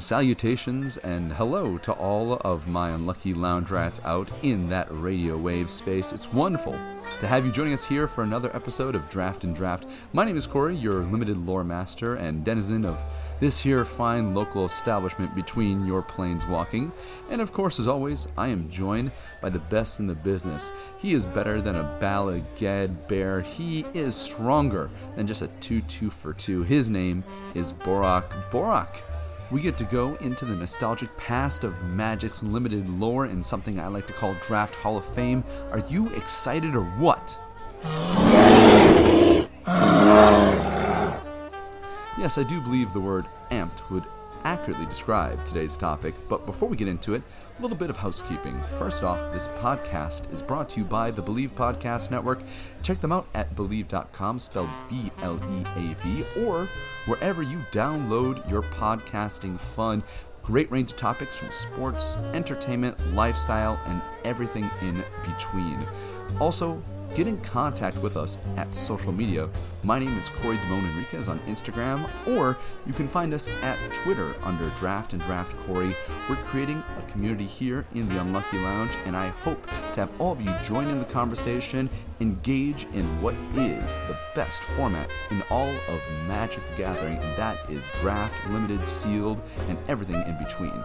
Salutations, and hello to all of my unlucky lounge rats out in that radio wave space. It's wonderful to have you joining us here for another episode of Draft and Draft. My name is Corey, your limited lore master and denizen of this here fine local establishment between your planes walking. And of course, as always, I am joined by the best in the business. He is better than a Bala Ged bear. He is stronger than just a 2 2 for 2. His name is Borak. Borak, we get to go into the nostalgic past of Magic's limited lore in something I like to call Draft Hall of Fame. Are you excited or what? Yes, I do believe the word amped would accurately describe today's topic, but before we get into it, a little bit of housekeeping. First off, this podcast is brought to you by the Bleav Podcast Network. Check them out at bleav.com, spelled B L E A V, or wherever you download your podcasting fun. Great range of topics from sports, entertainment, lifestyle, and everything in between. Also, get in contact with us at social media. My name is Corey Damone Enriquez on Instagram, or you can find us at Twitter under Draft and Draft Corey. We're creating a community here in the Unlucky Lounge, and I hope to have all of you join in the conversation, engage in what is the best format in all of Magic the Gathering, and that is draft, limited, sealed, and everything in between.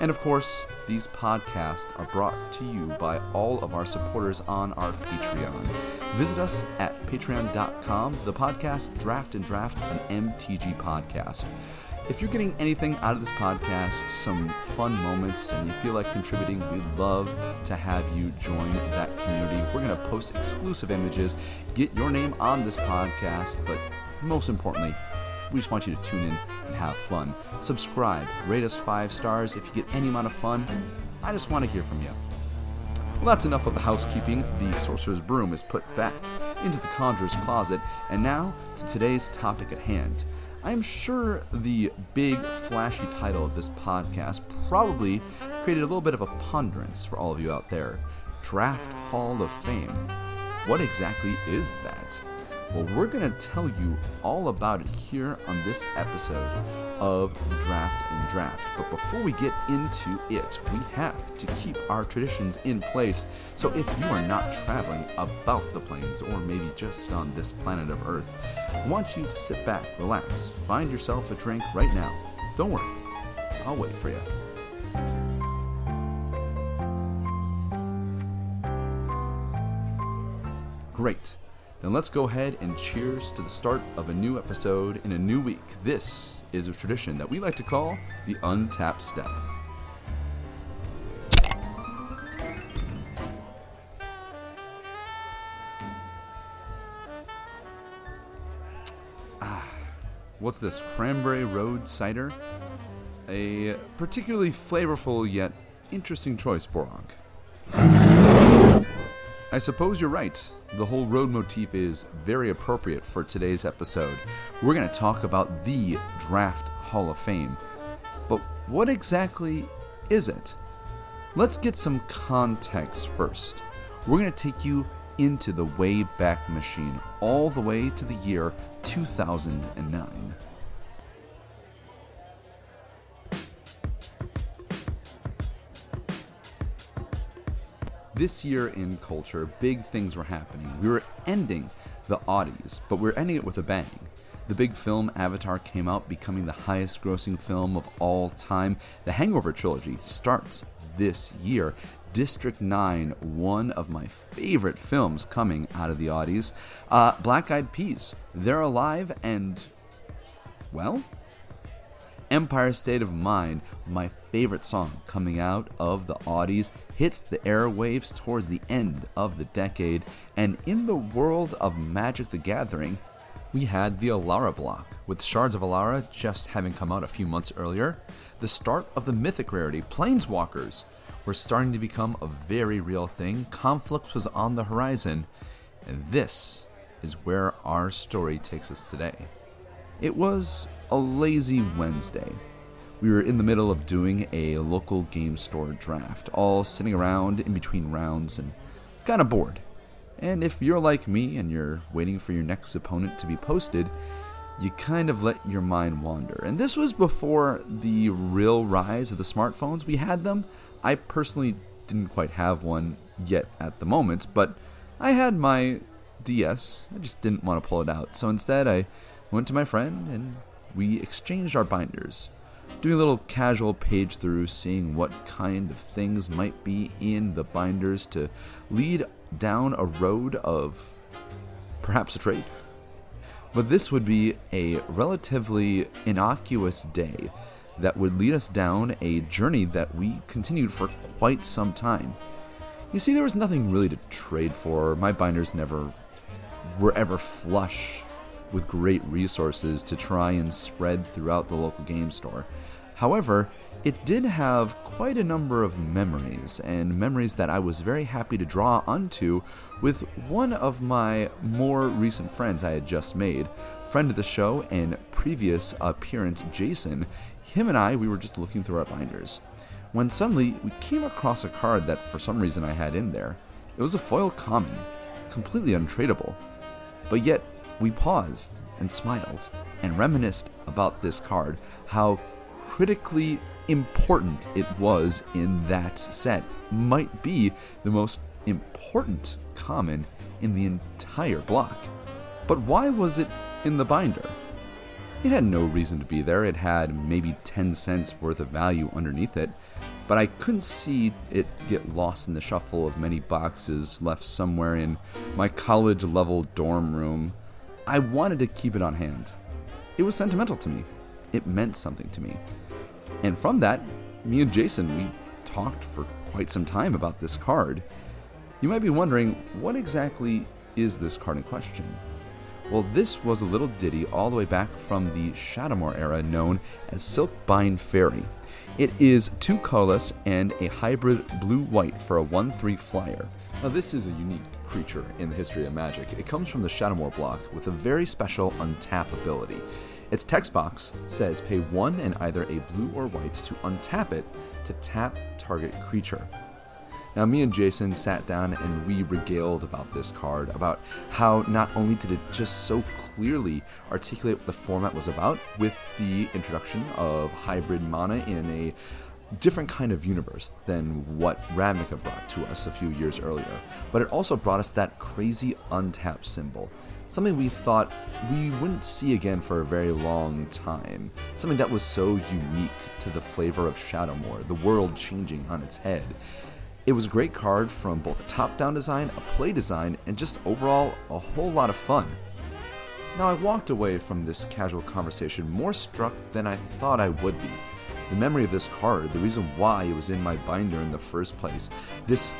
And of course, these podcasts are brought to you by all of our supporters on our Patreon. Visit us at patreon.com, the podcast Draft and Draft, an MTG podcast. If you're getting anything out of this podcast, some fun moments, and you feel like contributing, we'd love to have you join that community. We're going to post exclusive images, get your name on this podcast, but most importantly, we just want you to tune in and have fun. Subscribe, rate us five stars if you get any amount of fun. I just want to hear from you. Well, that's enough of the housekeeping. The sorcerer's broom is put back into the conjurer's closet, and now to today's topic at hand. I am sure the big, flashy title of this podcast probably created a little bit of a ponderance for all of you out there. Draft Hall of Fame. What exactly is that? Well, we're going to tell you all about it here on this episode of Draft and Draft. But before we get into it, we have to keep our traditions in place. So if you are not traveling about the planes or maybe just on this planet of Earth, I want you to sit back, relax, find yourself a drink right now. Don't worry, I'll wait for you. Great. Then let's go ahead and cheers to the start of a new episode in a new week. This is a tradition that we like to call the Untapped Step. Ah, what's this? Cranberry Road Cider? A particularly flavorful yet interesting choice, Borak. I suppose you're right. The whole road motif is very appropriate for today's episode. We're going to talk about the Draft Hall of Fame. But what exactly is it? Let's get some context first. We're going to take you into the Wayback Machine, all the way to the year 2009. This year in culture, big things were happening. We were ending the Oddies, but we are ending it with a bang. The big film Avatar came out, becoming the highest grossing film of all time. The Hangover trilogy starts this year. District 9, one of my favorite films coming out of the Oddies. Uh, Black Eyed Peas, they're alive and, well, Empire State of Mind, my favorite song coming out of the Oddies, hits the airwaves towards the end of the decade, and in the world of Magic the Gathering, we had the Alara block, with Shards of Alara just having come out a few months earlier, the start of the mythic rarity Planeswalkers, were starting to become a very real thing. Conflict was on the horizon, and this is where our story takes us today. It was a lazy Wednesday. We were in the middle of doing a local game store draft, all sitting around in between rounds and kind of bored. And if you're like me and you're waiting for your next opponent to be posted, you kind of let your mind wander. And this was before the real rise of the smartphones. We had them. I personally didn't quite have one yet at the moment, but I had my DS. I just didn't want to pull it out. So instead, I went to my friend and we exchanged our binders. Doing a little casual page through, seeing what kind of things might be in the binders to lead down a road of perhaps a trade. But this would be a relatively innocuous day that would lead us down a journey that we continued for quite some time. You see, there was nothing really to trade for. My binders never were ever flush with great resources to try and spread throughout the local game store. However, it did have quite a number of memories, and memories that I was very happy to draw onto with one of my more recent friends I had just made. Friend of the show and previous appearance, Jason, him and I, we were just looking through our binders. When suddenly we came across a card that for some reason I had in there. It was a foil common, completely untradeable. But yet, we paused and smiled and reminisced about this card, how critically important it was in that set. Might be the most important common in the entire block. But why was it in the binder? It had no reason to be there. It had maybe 10 cents worth of value underneath it, but I couldn't see it get lost in the shuffle of many boxes left somewhere in my college level dorm room. I wanted to keep it on hand. It was sentimental to me. It meant something to me. And from that, me and Jason, we talked for quite some time about this card. You might be wondering, what exactly is this card in question? Well, this was a little ditty all the way back from the Shadowmoor era known as Silkbind Faerie. It is two colorless and a hybrid blue white for a 1 3 flyer. Now, this is a unique creature in the history of Magic. It comes from the Shadowmoor block with a very special untap ability. Its text box says pay one and either a blue or white to untap it to tap target creature. Now, me and Jason sat down and we regaled about this card, about how not only did it just so clearly articulate what the format was about with the introduction of hybrid mana in a different kind of universe than what Ravnica brought to us a few years earlier, but it also brought us that crazy untapped symbol something we thought we wouldn't see again for a very long time. Something that was so unique to the flavor of Shadowmoor, the world changing on its head. It was a great card from both a top down design, a play design, and just overall a whole lot of fun. Now, I walked away from this casual conversation more struck than I thought I would be. The memory of this card, the reason why it was in my binder in the first place, this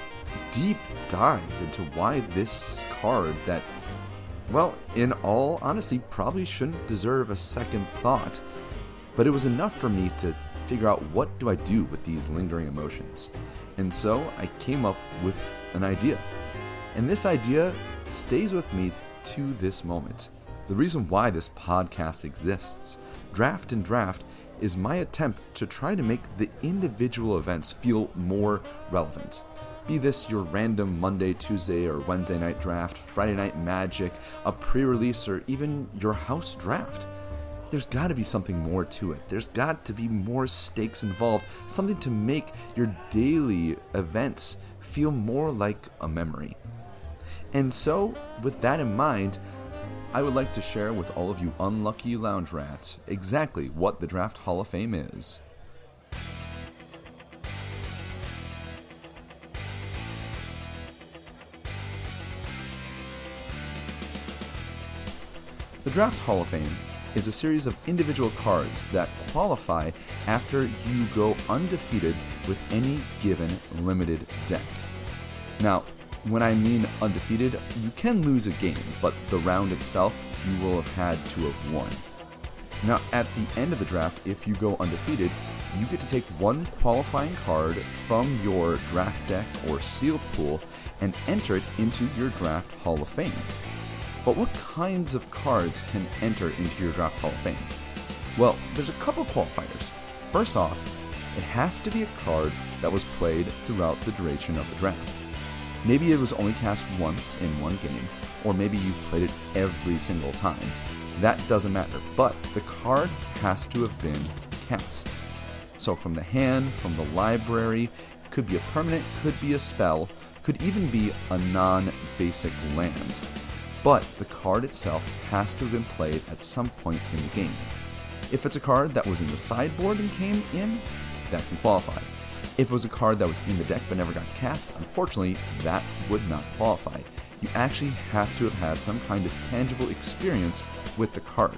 deep dive into why this card that well, in all honesty, probably shouldn't deserve a second thought. But it was enough for me to figure out what do I do with these lingering emotions. And so I came up with an idea. And this idea stays with me to this moment. The reason why this podcast exists, Draft and Draft, is my attempt to try to make the individual events feel more relevant. Be this your random Monday, Tuesday, or Wednesday night draft, Friday night magic, a pre release, or even your house draft. There's got to be something more to it. There's got to be more stakes involved, something to make your daily events feel more like a memory. And so, with that in mind, I would like to share with all of you unlucky lounge rats exactly what the Draft Hall of Fame is. The Draft Hall of Fame is a series of individual cards that qualify after you go undefeated with any given limited deck. Now, when I mean undefeated, you can lose a game, but the round itself you will have had to have won. Now, at the end of the draft, if you go undefeated, you get to take one qualifying card from your draft deck or sealed pool and enter it into your draft Hall of Fame. But what kinds of cards can enter into your draft Hall of Fame? Well, there's a couple qualifiers. First off, it has to be a card that was played throughout the duration of the draft. Maybe it was only cast once in one game, or maybe you played it every single time. That doesn't matter, but the card has to have been cast. So from the hand, from the library, could be a permanent, could be a spell, could even be a non basic land. But the card itself has to have been played at some point in the game. If it's a card that was in the sideboard and came in, that can qualify. If it was a card that was in the deck but never got cast, unfortunately, that would not qualify. You actually have to have had some kind of tangible experience with the card.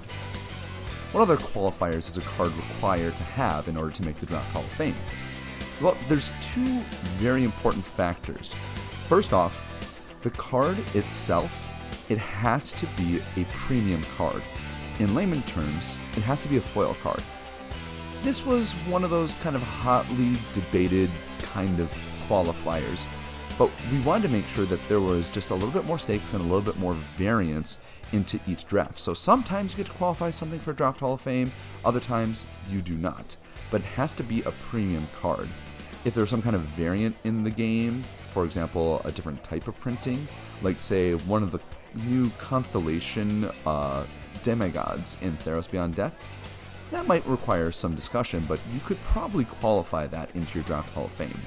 What other qualifiers is a card required to have in order to make the Draft Hall of Fame? Well, there's two very important factors. First off, the card itself, it has to be a premium card. In layman terms, it has to be a foil card. This was one of those kind of hotly debated kind of qualifiers, but we wanted to make sure that there was just a little bit more stakes and a little bit more variance into each draft. So sometimes you get to qualify something for Draft Hall of Fame, other times you do not. But it has to be a premium card. If there's some kind of variant in the game, for example, a different type of printing, like say one of the new constellation uh, demigods in Theros Beyond Death, that might require some discussion, but you could probably qualify that into your Draft Hall of Fame.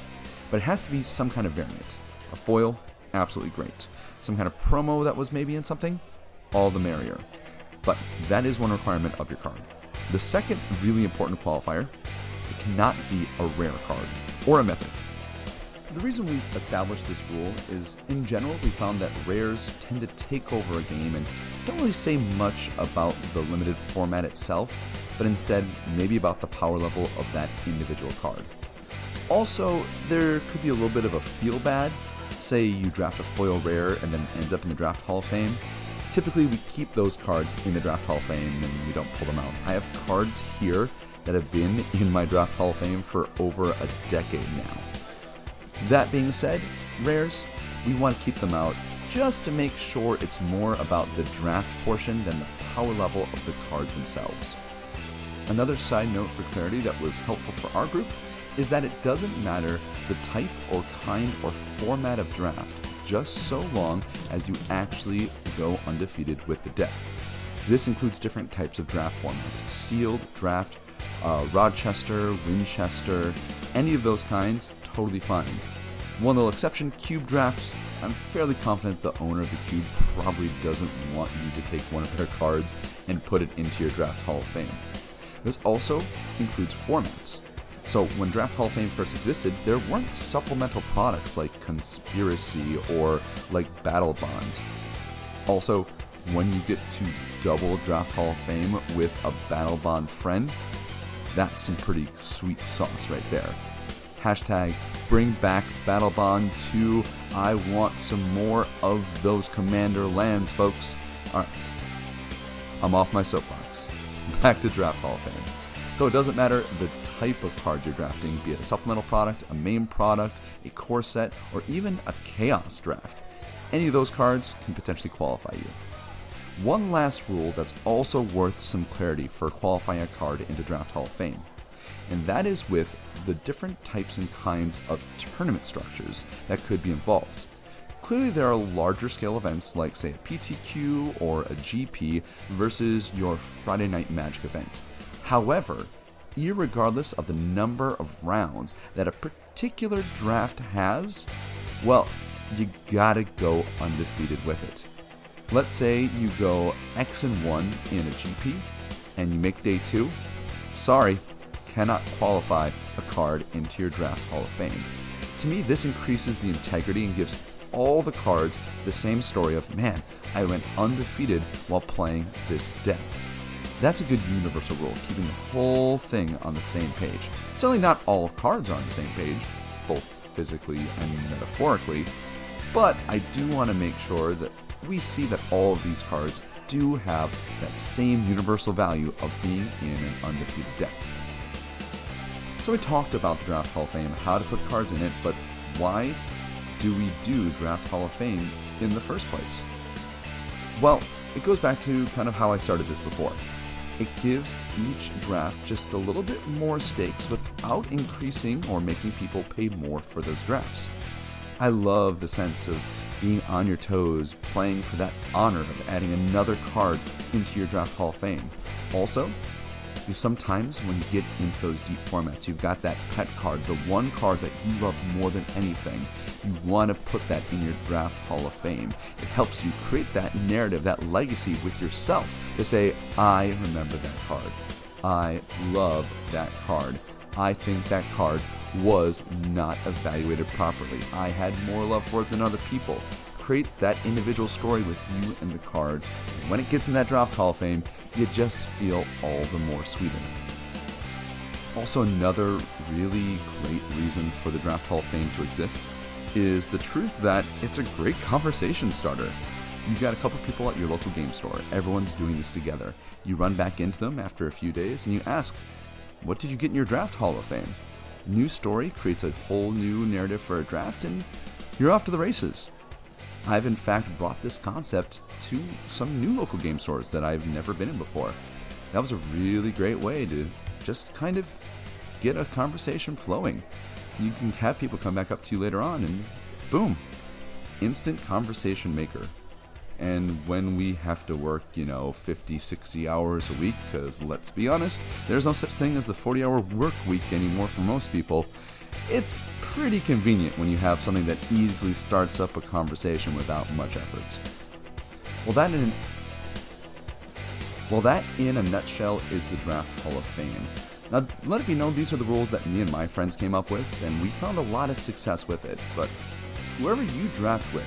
But it has to be some kind of variant. A foil, absolutely great. Some kind of promo that was maybe in something, all the merrier. But that is one requirement of your card. The second really important qualifier, it cannot be a rare card or a mythic. The reason we established this rule is, in general, we found that rares tend to take over a game and don't really say much about the limited format itself, but instead maybe about the power level of that individual card. Also, there could be a little bit of a feel bad. Say you draft a foil rare and then ends up in the Draft Hall of Fame. Typically, we keep those cards in the Draft Hall of Fame and we don't pull them out. I have cards here that have been in my Draft Hall of Fame for over a decade now. That being said, rares, we want to keep them out just to make sure it's more about the draft portion than the power level of the cards themselves. Another side note for clarity that was helpful for our group is that it doesn't matter the type or kind or format of draft, just so long as you actually go undefeated with the deck. This includes different types of draft formats sealed, draft, uh, Rochester, Winchester, any of those kinds, totally fine. One little exception cube draft. I'm fairly confident the owner of the cube probably doesn't want you to take one of their cards and put it into your Draft Hall of Fame. This also includes formats. So, when Draft Hall of Fame first existed, there weren't supplemental products like Conspiracy or like Battle Bond. Also, when you get to double Draft Hall of Fame with a Battle Bond friend, that's some pretty sweet sauce right there. Hashtag bring back Battle Bond 2. I want some more of those Commander lands, folks. Alright, I'm off my soapbox. Back to Draft Hall of Fame. So it doesn't matter the type of card you're drafting, be it a supplemental product, a main product, a core set, or even a chaos draft. Any of those cards can potentially qualify you. One last rule that's also worth some clarity for qualifying a card into Draft Hall of Fame, and that is with the different types and kinds of tournament structures that could be involved. Clearly, there are larger scale events like, say, a PTQ or a GP versus your Friday Night Magic event. However, regardless of the number of rounds that a particular draft has, well, you gotta go undefeated with it. Let's say you go X and 1 in a GP and you make day 2. Sorry, cannot qualify a card into your Draft Hall of Fame. To me, this increases the integrity and gives all the cards the same story of, man, I went undefeated while playing this deck. That's a good universal rule, keeping the whole thing on the same page. Certainly not all cards are on the same page, both physically and metaphorically, but I do want to make sure that we see that all of these cards do have that same universal value of being in an undefeated deck. So we talked about the Draft Hall of Fame, how to put cards in it, but why do we do Draft Hall of Fame in the first place? Well, it goes back to kind of how I started this before. It gives each draft just a little bit more stakes without increasing or making people pay more for those drafts. I love the sense of being on your toes, playing for that honor of adding another card into your Draft Hall of Fame. Also, you sometimes when you get into those deep formats, you've got that pet card, the one card that you love more than anything. You want to put that in your Draft Hall of Fame. It helps you create that narrative, that legacy with yourself to say, I remember that card. I love that card. I think that card was not evaluated properly. I had more love for it than other people. Create that individual story with you and the card. And when it gets in that draft Hall of Fame, you just feel all the more sweeter. Also, another really great reason for the Draft Hall of Fame to exist is the truth that it's a great conversation starter. You've got a couple people at your local game store, everyone's doing this together. You run back into them after a few days and you ask, What did you get in your Draft Hall of Fame? New story creates a whole new narrative for a draft, and you're off to the races. I've in fact brought this concept to some new local game stores that I've never been in before. That was a really great way to just kind of get a conversation flowing. You can have people come back up to you later on, and boom, instant conversation maker. And when we have to work, you know, 50, 60 hours a week, because let's be honest, there's no such thing as the 40 hour work week anymore for most people, it's pretty convenient when you have something that easily starts up a conversation without much effort. Well, that in well, that in a nutshell is the Draft Hall of Fame. Now, let it be known these are the rules that me and my friends came up with, and we found a lot of success with it. But whoever you draft with,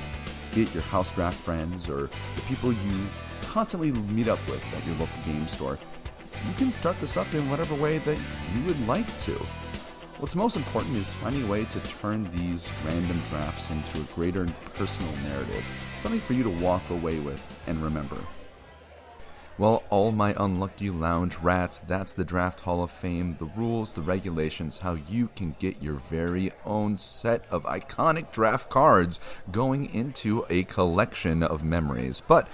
be it your house draft friends or the people you constantly meet up with at your local game store, you can start this up in whatever way that you would like to. What's most important is finding a way to turn these random drafts into a greater personal narrative, something for you to walk away with and remember. Well, all my unlucky lounge rats, that's the Draft Hall of Fame, the rules, the regulations, how you can get your very own set of iconic draft cards going into a collection of memories. But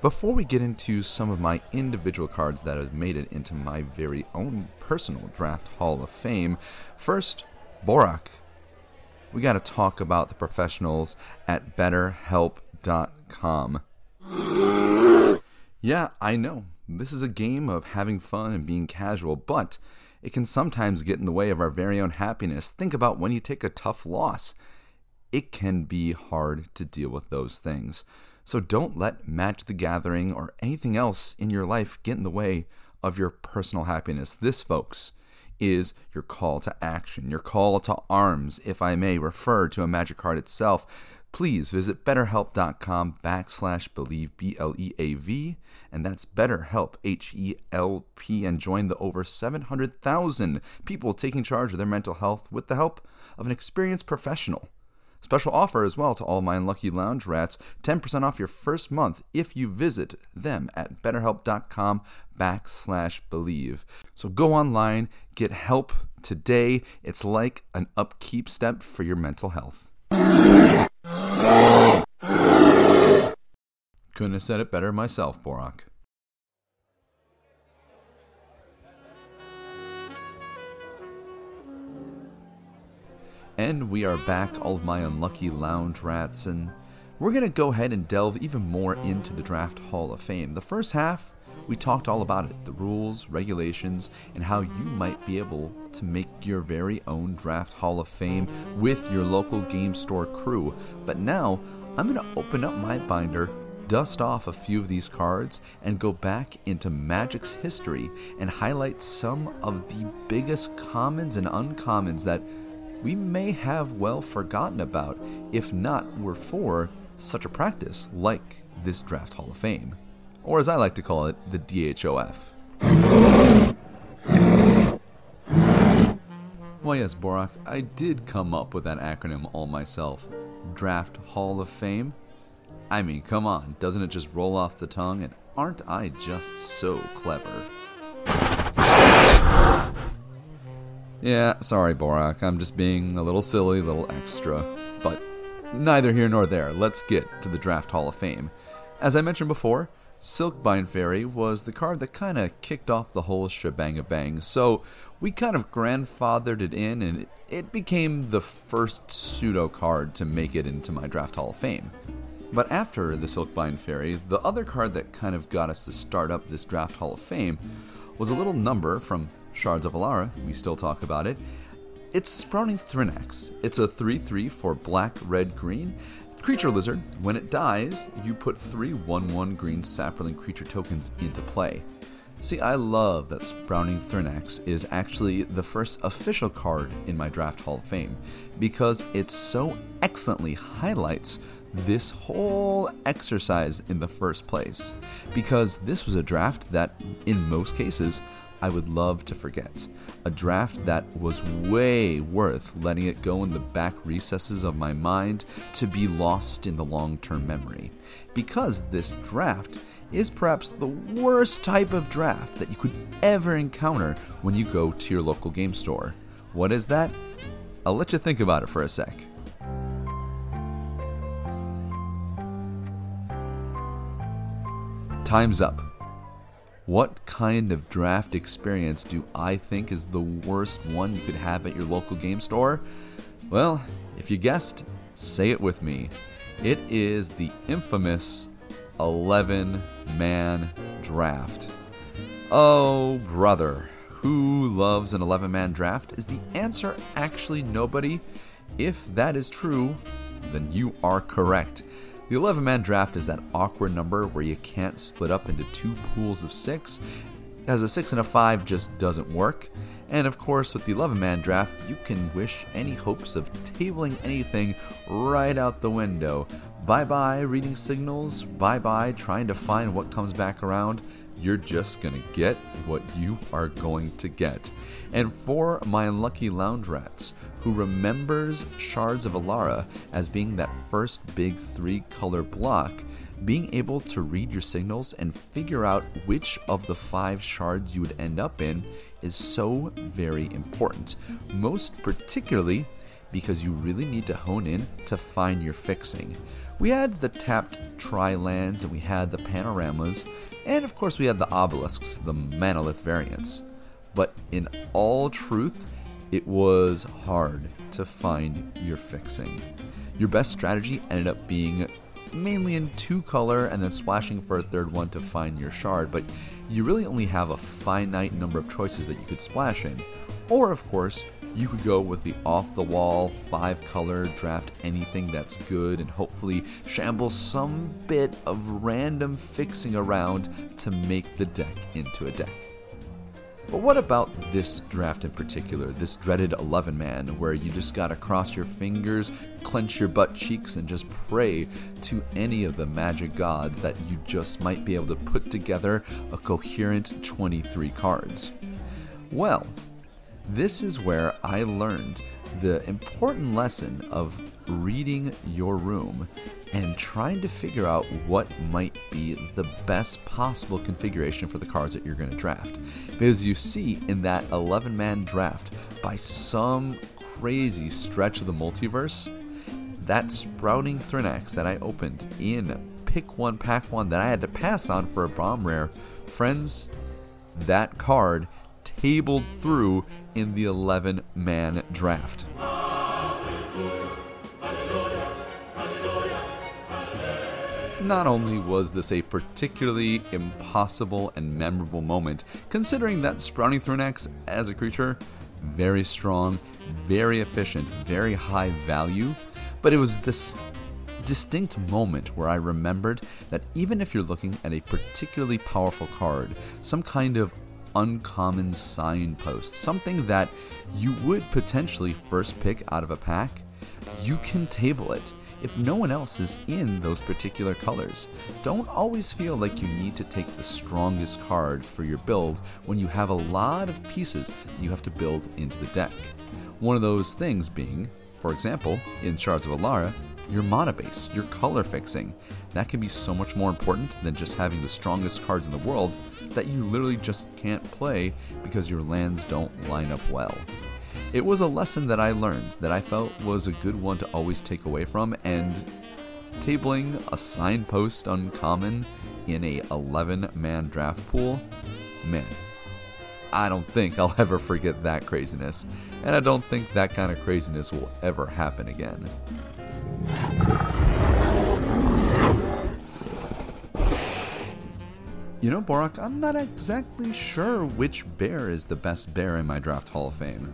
before we get into some of my individual cards that have made it into my very own personal Draft Hall of Fame, first, Borak. We got to talk about the professionals at BetterHelp.com. Yeah, I know. This is a game of having fun and being casual, but it can sometimes get in the way of our very own happiness. Think about when you take a tough loss. It can be hard to deal with those things. So don't let Match the Gathering or anything else in your life get in the way of your personal happiness. This, folks, is your call to action, your call to arms, if I may refer to a magic card itself please visit betterhelp.com backslash bleav b-l-e-a-v and that's betterhelp h-e-l-p and join the over 700000 people taking charge of their mental health with the help of an experienced professional. Special offer as well to all my unlucky lounge rats. 10% off your first month if you visit them at betterhelp.com backslash bleav. So go online get help today. It's like an upkeep step for your mental health couldn't have said it better myself, Borak. And we are back, all of my unlucky lounge rats, and we're going to go ahead and delve even more into the Draft Hall of Fame. The first half, we talked all about it the rules, regulations, and how you might be able to make your very own Draft Hall of Fame with your local game store crew. But now, I'm going to open up my binder dust off a few of these cards and go back into Magic's history and highlight some of the biggest commons and uncommons that we may have well forgotten about if not were for such a practice like this Draft Hall of Fame, or as I like to call it, the DHOF. Well, yes, Borak, I did come up with that acronym all myself. Draft Hall of Fame. I mean, come on, doesn't it just roll off the tongue? And aren't I just so clever? Yeah, sorry, Borak. I'm just being a little silly, a little extra. But neither here nor there. Let's get to the Draft Hall of Fame. As I mentioned before, Silkbind Faerie was the card that kind of kicked off the whole shebang bang. So we kind of grandfathered it in, and it became the first pseudo card to make it into my Draft Hall of Fame. But after the Silkbind Faerie, the other card that kind of got us to start up this Draft Hall of Fame was a little number from Shards of Alara. We still talk about it. It's Sprouting Thrinax. It's a 3 3 for black, red, green. Creature Lizard. When it dies, you put three 1 1 green Saproling creature tokens into play. See, I love that Sprouting Thrinax is actually the first official card in my Draft Hall of Fame because it so excellently highlights this whole exercise in the first place. Because this was a draft that, in most cases, I would love to forget. A draft that was way worth letting it go in the back recesses of my mind to be lost in the long term memory. Because this draft is perhaps the worst type of draft that you could ever encounter when you go to your local game store. What is that? I'll let you think about it for a sec. Time's up. What kind of draft experience do I think is the worst one you could have at your local game store? Well, if you guessed, say it with me. It is the infamous 11 man draft. Oh, brother, who loves an 11 man draft? Is the answer actually nobody? If that is true, then you are correct. The 11 man draft is that awkward number where you can't split up into two pools of six, as a 6 and a 5 just doesn't work. And of course, with the 11 man draft, you can wish any hopes of tabling anything right out the window. Bye bye reading signals, bye bye trying to find what comes back around. You're just gonna get what you are going to get. And for my unlucky lounge rats, who remembers Shards of Alara as being that first big three color block, being able to read your signals and figure out which of the five shards you would end up in is so very important. Most particularly because you really need to hone in to find your fixing. We had the tapped tri lands and we had the panoramas, and of course we had the obelisks, the monolith variants. But in all truth, it was hard to find your fixing. Your best strategy ended up being mainly in two color and then splashing for a third one to find your shard, but you really only have a finite number of choices that you could splash in. Or, of course, you could go with the off the wall, five color, draft anything that's good, and hopefully shamble some bit of random fixing around to make the deck into a deck. But what about this draft in particular, this dreaded 11 man, where you just gotta cross your fingers, clench your butt cheeks, and just pray to any of the magic gods that you just might be able to put together a coherent 23 cards? Well, this is where I learned the important lesson of reading your room and trying to figure out what might be the best possible configuration for the cards that you're going to draft. Because you see, in that 11 man draft, by some crazy stretch of the multiverse, that sprouting Thrinax that I opened in pick one, pack one that I had to pass on for a bomb rare, friends, that card tabled through in the 11 man draft. Not only was this a particularly impossible and memorable moment, considering that Sprouting Thrinax as a creature, very strong, very efficient, very high value, but it was this distinct moment where I remembered that even if you're looking at a particularly powerful card, some kind of uncommon signpost, something that you would potentially first pick out of a pack, you can table it if no one else is in those particular colors. Don't always feel like you need to take the strongest card for your build when you have a lot of pieces you have to build into the deck. One of those things being, for example, in Shards of Alara, your mana base, your color fixing. That can be so much more important than just having the strongest cards in the world that you literally just can't play because your lands don't line up well. It was a lesson that I learned that I felt was a good one to always take away from, and tabling a signpost uncommon in a 11 man draft pool, man, I don't think I'll ever forget that craziness, and I don't think that kind of craziness will ever happen again. You know, Borak, I'm not exactly sure which bear is the best bear in my Draft Hall of Fame.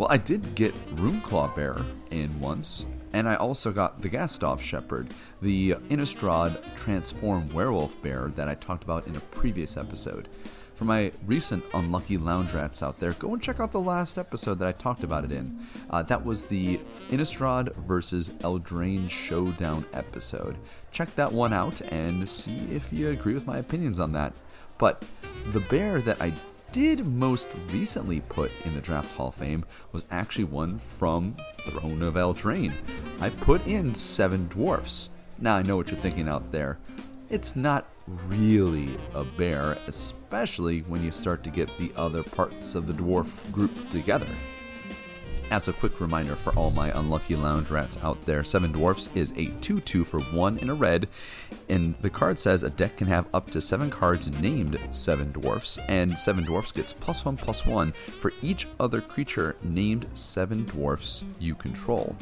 Well, I did get Runeclaw Bear in once, and I also got the Gatstaf Shepherd, the Innistrad Transform Werewolf Bear that I talked about in a previous episode. For my recent Unlucky Lounge Rats out there, go and check out the last episode that I talked about it in. Uh, that was the Innistrad versus Eldraine Showdown episode. Check that one out and see if you agree with my opinions on that. But the bear that I did most recently put in the Draft Hall of Fame was actually one from Throne of Eldraine. I put in Seven Dwarfs. Now I know what you're thinking out there. It's not really a bear, especially when you start to get the other parts of the dwarf group together. As a quick reminder for all my unlucky lounge rats out there, Seven Dwarfs is a 2 2 for 1 in a red, and the card says a deck can have up to 7 cards named Seven Dwarfs, and Seven Dwarfs gets plus 1 plus 1 for each other creature named Seven Dwarfs you control.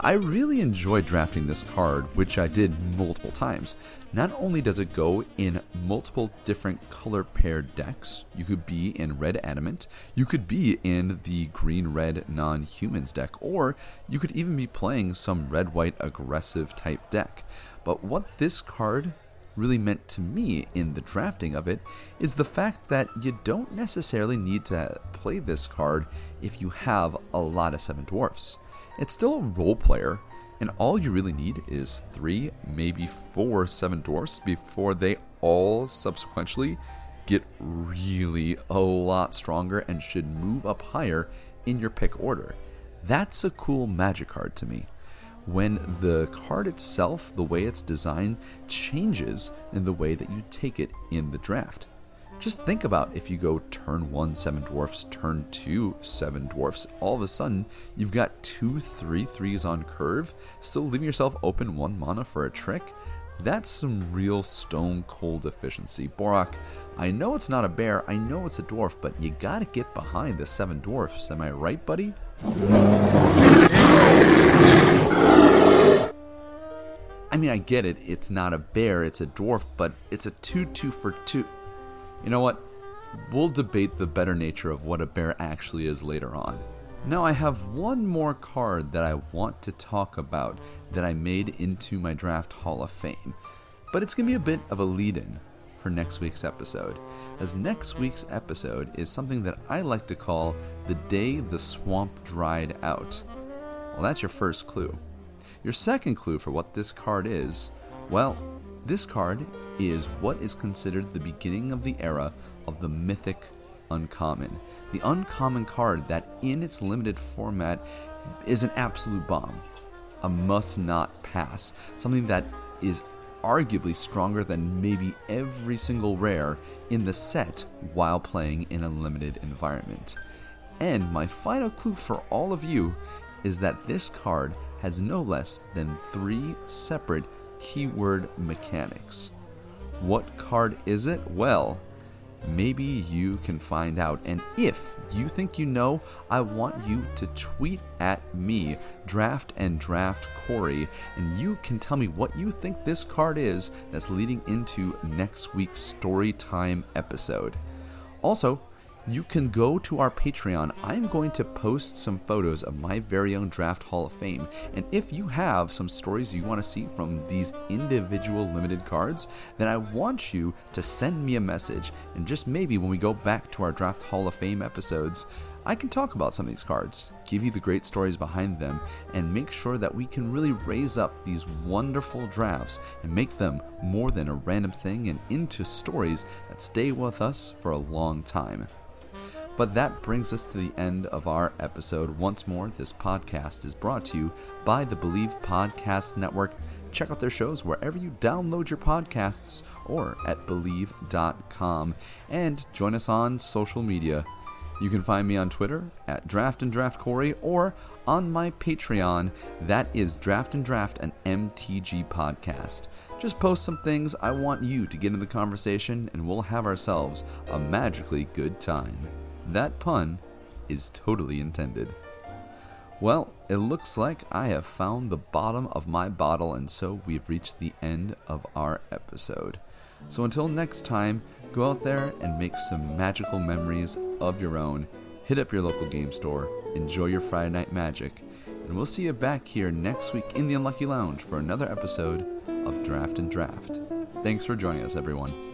I really enjoyed drafting this card, which I did multiple times. Not only does it go in multiple different color paired decks, you could be in red adamant, you could be in the green red non humans deck, or you could even be playing some red white aggressive type deck. But what this card really meant to me in the drafting of it is the fact that you don't necessarily need to play this card if you have a lot of Seven Dwarfs. It's still a role player, and all you really need is three, maybe four Seven Dwarfs before they all subsequently get really a lot stronger and should move up higher in your pick order. That's a cool magic card to me. When the card itself, the way it's designed, changes in the way that you take it in the draft. Just think about if you go turn one, seven dwarfs, turn two, seven dwarfs, all of a sudden you've got two, three threes on curve, still leaving yourself open one mana for a trick. That's some real stone cold efficiency. Borak, I know it's not a bear, I know it's a dwarf, but you gotta get behind the seven dwarfs. Am I right, buddy? I mean, I get it, it's not a bear, it's a dwarf, but it's a 2 2 for 2. You know what? We'll debate the better nature of what a bear actually is later on. Now, I have one more card that I want to talk about that I made into my Draft Hall of Fame, but it's going to be a bit of a lead in for next week's episode, as next week's episode is something that I like to call The Day the Swamp Dried Out. Well, that's your first clue. Your second clue for what this card is well, this card is what is considered the beginning of the era of the mythic uncommon. The uncommon card that, in its limited format, is an absolute bomb. A must not pass. Something that is arguably stronger than maybe every single rare in the set while playing in a limited environment. And my final clue for all of you is that this card has no less than three separate keyword mechanics. What card is it? Well, maybe you can find out. And if you think you know, I want you to tweet at me, Draft and Draft Corey, and you can tell me what you think this card is that's leading into next week's story time episode. Also, you can go to our Patreon. I'm going to post some photos of my very own Draft Hall of Fame. And if you have some stories you want to see from these individual limited cards, then I want you to send me a message. And just maybe when we go back to our Draft Hall of Fame episodes, I can talk about some of these cards, give you the great stories behind them, and make sure that we can really raise up these wonderful drafts and make them more than a random thing and into stories that stay with us for a long time. But that brings us to the end of our episode. Once more, this podcast is brought to you by the Bleav Podcast Network. Check out their shows wherever you download your podcasts or at Bleav.com. And join us on social media. You can find me on Twitter at Draft and Draft Corey or on my Patreon. That is Draft and Draft, an MTG podcast. Just post some things I want you to get in the conversation, and we'll have ourselves a magically good time. That pun is totally intended. Well, it looks like I have found the bottom of my bottle, and so we've reached the end of our episode. So until next time, go out there and make some magical memories of your own. Hit up your local game store, enjoy your Friday night magic, and we'll see you back here next week in the Unlucky Lounge for another episode of Draft and Draft. Thanks for joining us, everyone.